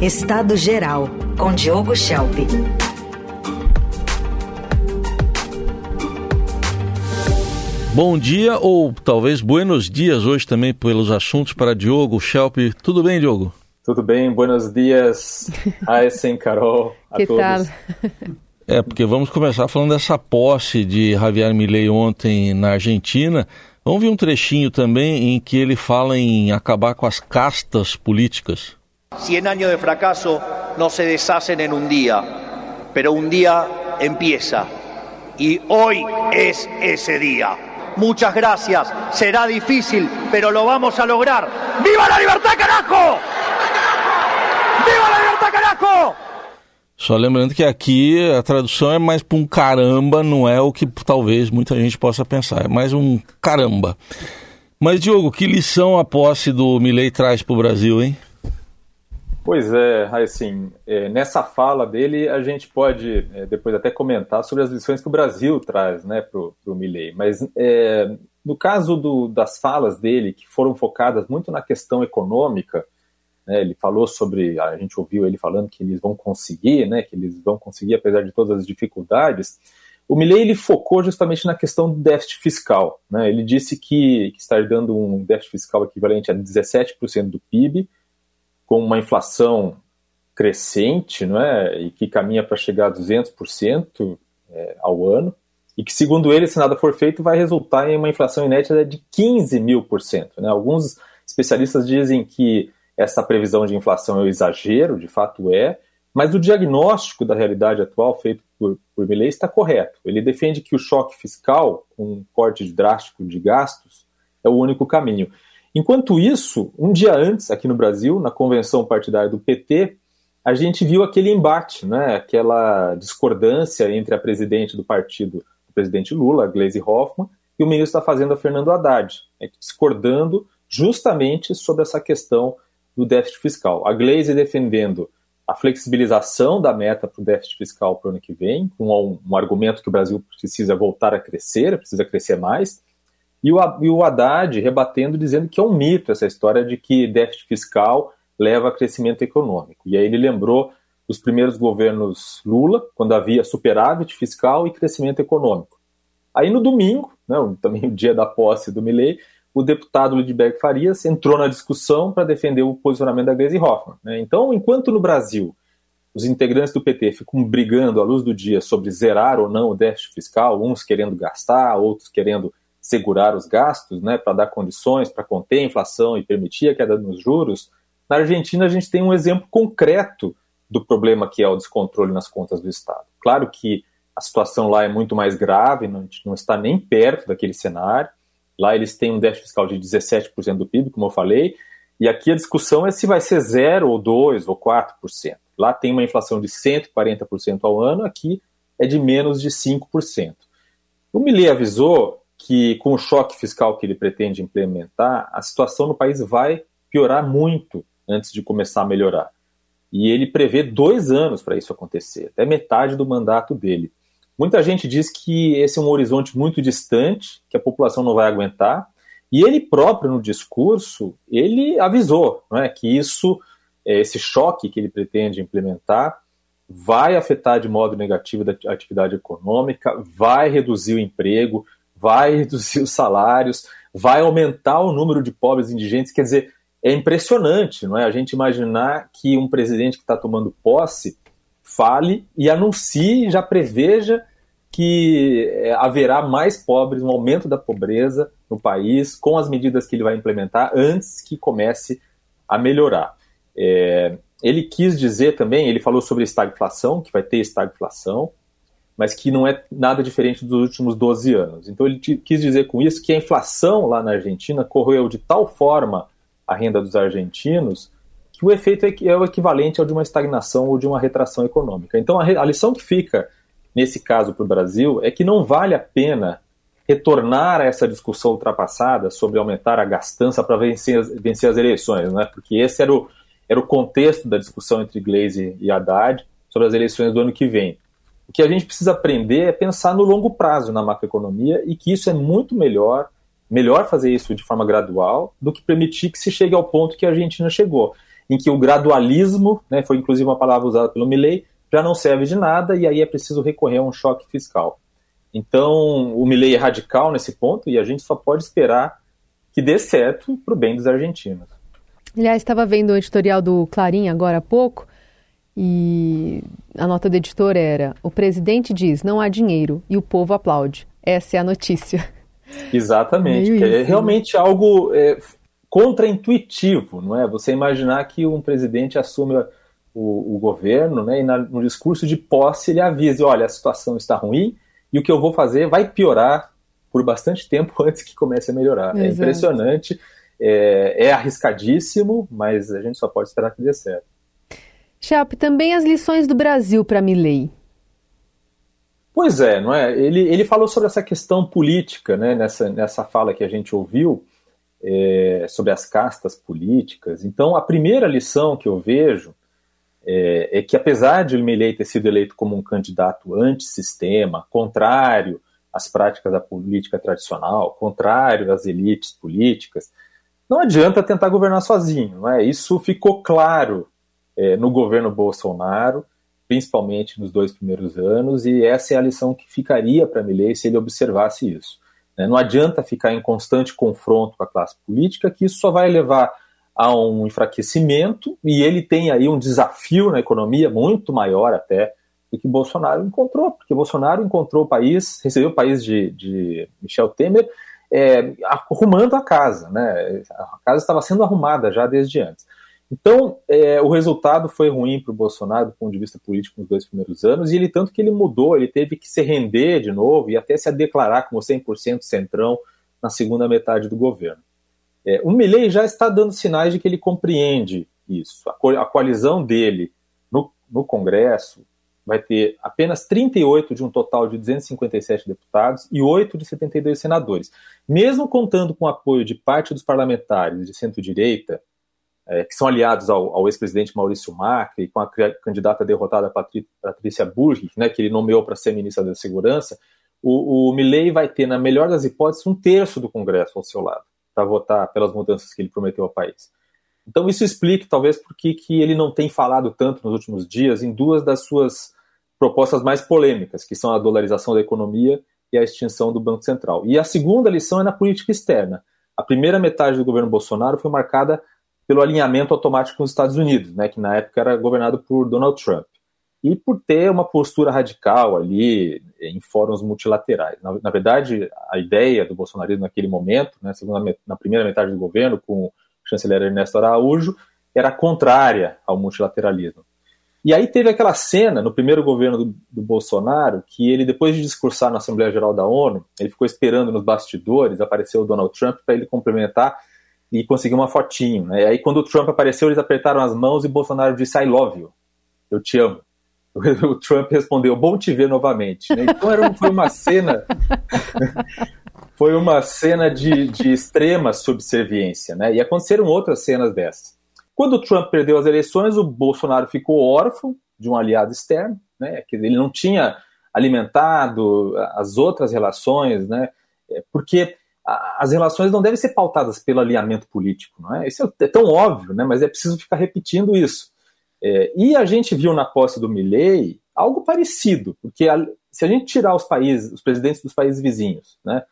Estado Geral, com Diogo Schelp. Bom dia ou talvez buenos dias hoje também pelos assuntos para Diogo Schelp. Tudo bem, Diogo? Tudo bem, buenos dias, Aysen, Carol, a que todos. tal? É, porque vamos começar falando dessa posse de Javier Milei ontem na Argentina. Vamos ver um trechinho também em que ele fala em acabar com as castas políticas. 100 años de fracaso no se deshacen en un día, pero un día empieza. Y hoy es ese día. Muchas gracias. Será difícil, pero lo vamos a lograr. ¡Viva la libertad, carajo! ¡Viva la libertad, carajo! Só lembrando que aqui a tradução é mais para um caramba, não é o que talvez muita gente possa pensar, é mais um caramba. Mas, Diogo, que lição a posse do Milei traz para o Brasil, hein? Pois é, assim, é, nessa fala dele a gente pode é, depois até comentar sobre as lições que o Brasil traz né, para o Milley. Mas é, no caso do, das falas dele, que foram focadas muito na questão econômica, né, ele falou sobre, a gente ouviu ele falando que eles vão conseguir, né, que eles vão conseguir apesar de todas as dificuldades, o Milley ele focou justamente na questão do déficit fiscal. Né, ele disse que, que está dando um déficit fiscal equivalente a 17% do PIB, com uma inflação crescente, não é, e que caminha para chegar a 200% é, ao ano, e que, segundo ele, se nada for feito, vai resultar em uma inflação inédita de 15 mil por cento. Né? Alguns especialistas dizem que essa previsão de inflação é um exagero, de fato é, mas o diagnóstico da realidade atual feito por, por Milley está correto. Ele defende que o choque fiscal, um corte drástico de gastos, é o único caminho. Enquanto isso, um dia antes, aqui no Brasil, na convenção partidária do PT, a gente viu aquele embate, né, aquela discordância entre a presidente do partido, o presidente Lula, Gleisi Hoffmann, e o ministro da Fazenda, Fernando Haddad, né, discordando justamente sobre essa questão do déficit fiscal. A Gleisi defendendo a flexibilização da meta para o déficit fiscal para o ano que vem, com um, um argumento que o Brasil precisa voltar a crescer, precisa crescer mais, e o, e o Haddad rebatendo, dizendo que é um mito essa história de que déficit fiscal leva a crescimento econômico. E aí ele lembrou dos primeiros governos Lula, quando havia superávit fiscal e crescimento econômico. Aí no domingo, né, também o dia da posse do Milley, o deputado Ludwig Farias entrou na discussão para defender o posicionamento da Gleisi Hoffmann. Né? Então, enquanto no Brasil os integrantes do PT ficam brigando à luz do dia sobre zerar ou não o déficit fiscal, uns querendo gastar, outros querendo segurar os gastos, né, para dar condições para conter a inflação e permitir a queda nos juros, na Argentina a gente tem um exemplo concreto do problema que é o descontrole nas contas do Estado. Claro que a situação lá é muito mais grave, não, não está nem perto daquele cenário. Lá eles têm um déficit fiscal de 17% do PIB, como eu falei, e aqui a discussão é se vai ser 0 ou 2 ou 4%. Lá tem uma inflação de 140% ao ano, aqui é de menos de 5%. O Millet avisou que com o choque fiscal que ele pretende implementar, a situação no país vai piorar muito antes de começar a melhorar. E ele prevê dois anos para isso acontecer, até metade do mandato dele. Muita gente diz que esse é um horizonte muito distante, que a população não vai aguentar. E ele próprio, no discurso, ele avisou é, que isso, é, esse choque que ele pretende implementar, vai afetar de modo negativo a atividade econômica, vai reduzir o emprego, vai reduzir os salários, vai aumentar o número de pobres indigentes. Quer dizer, é impressionante, não é? A gente imaginar que um presidente que está tomando posse fale e anuncie, já preveja que é, haverá mais pobres, um aumento da pobreza no país, com as medidas que ele vai implementar antes que comece a melhorar. É, ele quis dizer também, ele falou sobre estagflação, que vai ter estagflação, mas que não é nada diferente dos últimos 12 anos. Então ele quis dizer com isso que a inflação lá na Argentina corroeu de tal forma a renda dos argentinos que o efeito é, é o equivalente ao de uma estagnação ou de uma retração econômica. Então a, lição que fica nesse caso para o Brasil é que não vale a pena retornar a essa discussão ultrapassada sobre aumentar a gastança para vencer, vencer, as eleições, né? porque esse era o, era o contexto da discussão entre Gleisi e Haddad sobre as eleições do ano que vem. O que a gente precisa aprender é pensar no longo prazo na macroeconomia e que isso é muito melhor, melhor fazer isso de forma gradual do que permitir que se chegue ao ponto que a Argentina chegou. em que o gradualismo, né, foi inclusive uma palavra usada pelo Milley, já não serve de nada e aí é preciso recorrer a um choque fiscal. Então, o Milley é radical nesse ponto e a gente só pode esperar que dê certo para o bem dos argentinos. Aliás, estava vendo o editorial do Clarim agora há pouco e a nota do editor era: o presidente diz não há dinheiro e o povo aplaude. Essa é a notícia. Exatamente. é né? realmente algo é, contraintuitivo, não é? Você imaginar que um presidente assume o, o governo, né, e na, no discurso de posse ele avise, olha, a situação está ruim e o que eu vou fazer vai piorar por bastante tempo antes que comece a melhorar. É Exato. É impressionante, é, é arriscadíssimo, mas a gente só pode esperar que dê certo. Chap, também as lições do Brasil para Milley. Pois é, não é? Ele, ele falou sobre essa questão política, né, nessa, nessa fala que a gente ouviu, é, sobre as castas políticas. Então, a primeira lição que eu vejo é, é que, apesar de Milley ter sido eleito como um candidato antissistema, contrário às práticas da política tradicional, contrário às elites políticas, não adianta tentar governar sozinho. Não é? Isso ficou claro é, no governo Bolsonaro, principalmente nos dois primeiros anos, e essa é a lição que ficaria para Milley se ele observasse isso. Né? Não adianta ficar em constante confronto com a classe política, que isso só vai levar a um enfraquecimento, e ele tem aí um desafio na economia muito maior até do que Bolsonaro encontrou, porque Bolsonaro encontrou o país, recebeu o país de, de Michel Temer é, arrumando a casa, né? A casa estava sendo arrumada já desde antes. Então, é, o resultado foi ruim para o Bolsonaro do ponto de vista político nos dois primeiros anos, e ele tanto que ele mudou, ele teve que se render de novo e até se declarar como 100% centrão na segunda metade do governo. É, o Milley já está dando sinais de que ele compreende isso. A, co a coalizão dele no, no Congresso vai ter apenas 38 de um total de 257 deputados e 8 de 72 senadores. Mesmo contando com o apoio de parte dos parlamentares de centro-direita, é, que são aliados ao, ao ex-presidente Maurício Macri, com a candidata derrotada Patrícia Burri, né, que ele nomeou para ser ministra da Segurança, o, o Milley vai ter, na melhor das hipóteses, um terço do Congresso ao seu lado para votar pelas mudanças que ele prometeu ao país. Então isso explica, talvez, por que ele não tem falado tanto nos últimos dias em duas das suas propostas mais polêmicas, que são a dolarização da economia e a extinção do Banco Central. E a segunda lição é na política externa. A primeira metade do governo Bolsonaro foi marcada pelo alinhamento automático com os Estados Unidos, né, que na época era governado por Donald Trump, e por ter uma postura radical ali em fóruns multilaterais. Na, na verdade, a ideia do bolsonarismo naquele momento, né, na primeira metade do governo, com o chanceler Ernesto Araújo, era contrária ao multilateralismo. E aí teve aquela cena no primeiro governo do, do, Bolsonaro que ele, depois de discursar na Assembleia Geral da ONU, ele ficou esperando nos bastidores, apareceu o Donald Trump para ele cumprimentar e conseguiu uma fotinho. Né? Aí, quando o Trump apareceu, eles apertaram as mãos e Bolsonaro disse: I love you. Eu te amo. O Trump respondeu: Bom te ver novamente. Né? Então era, foi uma cena. foi uma cena de, de extrema subserviência. Né? E aconteceram outras cenas dessas. Quando o Trump perdeu as eleições, o Bolsonaro ficou órfão de um aliado externo. Né? Ele não tinha alimentado as outras relações, né? É, as relações não devem ser pautadas pelo alinhamento político, não é? Isso é, é tão óbvio, né? Mas é preciso ficar repetindo isso. É, e a gente viu na posse do Milley algo parecido, porque a, se a gente tirar os países, os presidentes dos países vizinhos, né,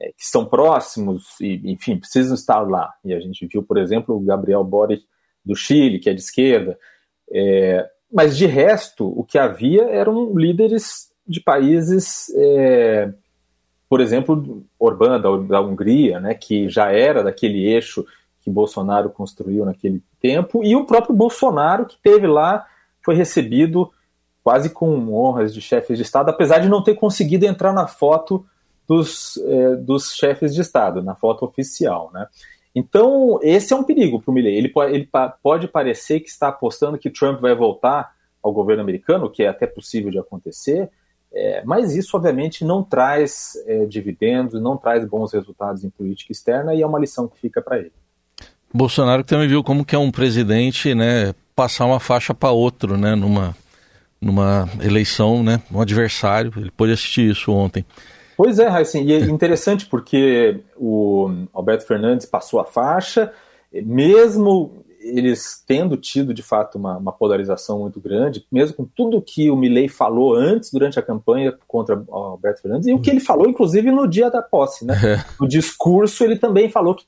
é, que são próximos e, enfim, precisam estar lá. E a gente viu, por exemplo, o Gabriel Boric do Chile, que é de esquerda. É, mas de resto, o que havia eram líderes de países é, por exemplo, Orbán da, da Hungria, né, que já era daquele eixo que Bolsonaro construiu naquele tempo, e o próprio Bolsonaro, que teve lá, foi recebido quase com honras de chefes de Estado, apesar de não ter conseguido entrar na foto dos, é, dos chefes de Estado, na foto oficial. Né? Então, esse é um perigo para o Milley. Ele, ele pode parecer que está apostando que Trump vai voltar ao governo americano, que é até possível de acontecer, é, mas isso, obviamente, não traz é, dividendos, não traz bons resultados em política externa e é uma lição que fica para ele. Bolsonaro também viu como que é um presidente, né, passar uma faixa para outro, né, numa, numa eleição, né, um adversário. Ele pôde assistir isso ontem. Pois é, Raíssen, e é interessante porque o Alberto Fernandes passou a faixa, mesmo eles tendo tido de fato uma, uma, polarização muito grande, mesmo com tudo que o Milley falou antes, durante a campanha contra o Alberto Fernandes, e o que ele falou, inclusive, no dia da posse. Né? É. No discurso, ele também falou que,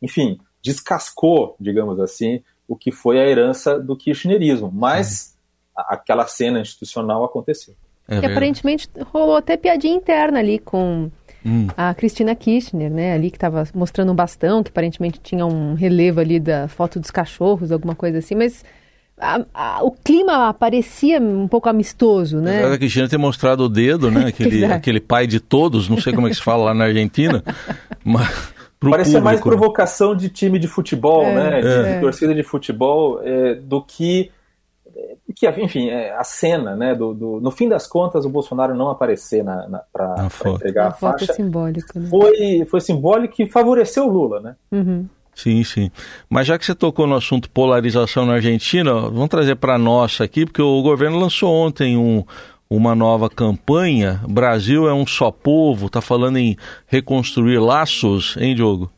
enfim, descascou, digamos assim, o que foi a herança do kirchnerismo. Mas uhum. aquela cena institucional aconteceu. É e aparentemente rolou até piadinha interna ali com hum. a Cristina Kirchner, né? Ali que estava mostrando um bastão, que aparentemente tinha um relevo ali da foto dos cachorros, alguma coisa assim, mas a, a, o clima parecia um pouco amistoso, né? Apesar da Cristina ter mostrado o dedo, né? Aquele, aquele pai de todos, não sei como é que se fala lá na Argentina, mas... Parecia público, mais né? provocação de time de futebol, é, né? De, é. de, torcida de futebol, é, do que que, enfim, é a cena, né, do, do, no fim das contas, o Bolsonaro não aparecer na, na para entregar a, a faixa, simbólico, né? foi, foi simbólico e favoreceu o Lula, né? Uhum. Sim, sim. Mas já que você tocou no assunto polarização na Argentina, vamos trazer para nós aqui, porque o governo lançou ontem um, uma nova campanha. Brasil é um só povo, está falando em reconstruir laços, hein, Diogo?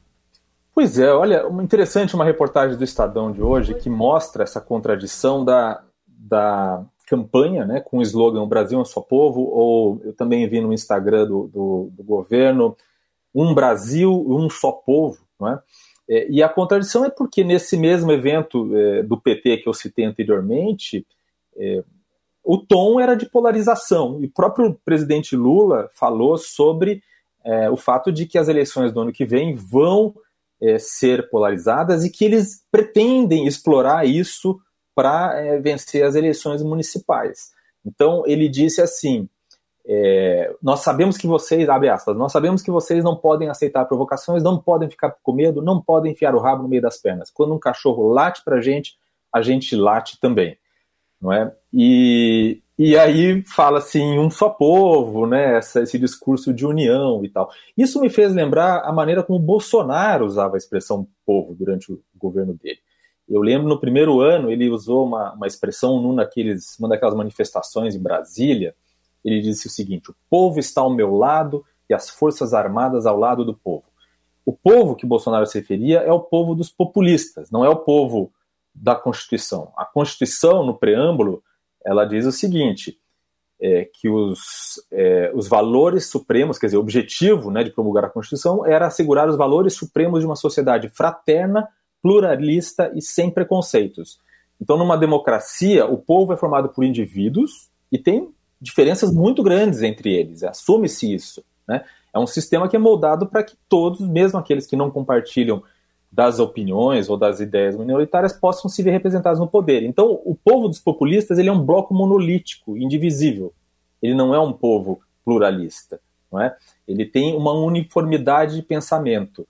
Pois é, olha, interessante uma reportagem do Estadão de hoje que mostra essa contradição da, da campanha, né, com o slogan Brasil é só povo, ou eu também vi no Instagram do, do, do governo, um Brasil, um só povo, não é? é? e a contradição é porque nesse mesmo evento é, do PT que eu citei anteriormente, é, o tom era de polarização, e o próprio presidente Lula falou sobre é, o fato de que as eleições do ano que vem vão é, ser polarizadas e que eles pretendem explorar isso para é, vencer as eleições municipais. Então ele disse assim: é, nós sabemos que vocês, abre aspas, nós sabemos que vocês não podem aceitar provocações, não podem ficar com medo, não podem enfiar o rabo no meio das pernas. Quando um cachorro late para a gente, a gente late também, não é? E, e aí fala assim, um só povo, né? Essa, esse discurso de união e tal. Isso me fez lembrar a maneira como Bolsonaro usava a expressão povo durante o governo dele. Eu lembro no primeiro ano ele usou uma, uma expressão num daqueles, daquelas manifestações em Brasília. Ele disse o seguinte: o povo está ao meu lado e as forças armadas ao lado do povo. O povo que Bolsonaro se referia é o povo dos populistas, não é o povo da Constituição. A Constituição, no preâmbulo, ela diz o seguinte: é, que os, é, os valores supremos, quer dizer, o objetivo né, de promulgar a Constituição era assegurar os valores supremos de uma sociedade fraterna pluralista e sem preconceitos. Então, numa democracia, o povo é formado por indivíduos e tem diferenças muito grandes entre eles, assume-se isso. Né? É um sistema que é moldado para que todos, mesmo aqueles que não compartilham das opiniões ou das ideias minoritárias, possam se ver representados no poder. Então, o povo dos populistas ele é um bloco monolítico, indivisível. Ele não é um povo pluralista. Não é? Ele tem uma uniformidade de pensamento.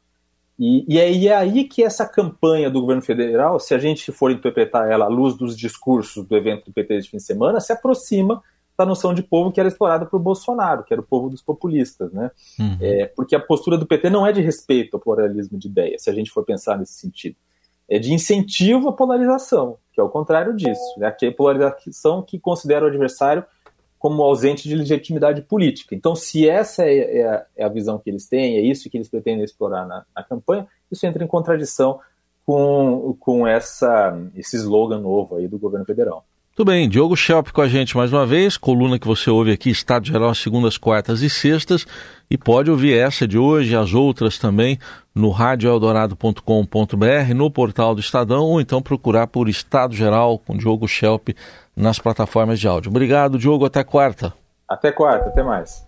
E, e, é, e, é, aí que essa campanha do governo federal, se a gente for interpretar ela à luz dos discursos do evento do PT de fim de semana, se aproxima da noção de povo que era explorada por Bolsonaro, que era o povo dos populistas, né? Uhum. É, porque a postura do PT não é de respeito ao pluralismo de ideias, se a gente for pensar nesse sentido. É de incentivo à polarização, que é o contrário disso. É a polarização que considera o adversário como ausente de legitimidade política. Então, se essa é, é, a, é, a, visão que eles têm, é isso que eles pretendem explorar na, na campanha, isso entra em contradição com, com essa, esse slogan novo aí do governo federal. Tudo bem, Diogo Schelp com a gente mais uma vez, coluna que você ouve aqui, Estado Geral, segundas, quartas e sextas, e pode ouvir essa de hoje, as outras também, no radioeldorado.com.br, no portal do Estadão, ou então procurar por Estado Geral com Diogo Schelp nas plataformas de áudio. Obrigado, Diogo. Até quarta. Até quarta. Até mais.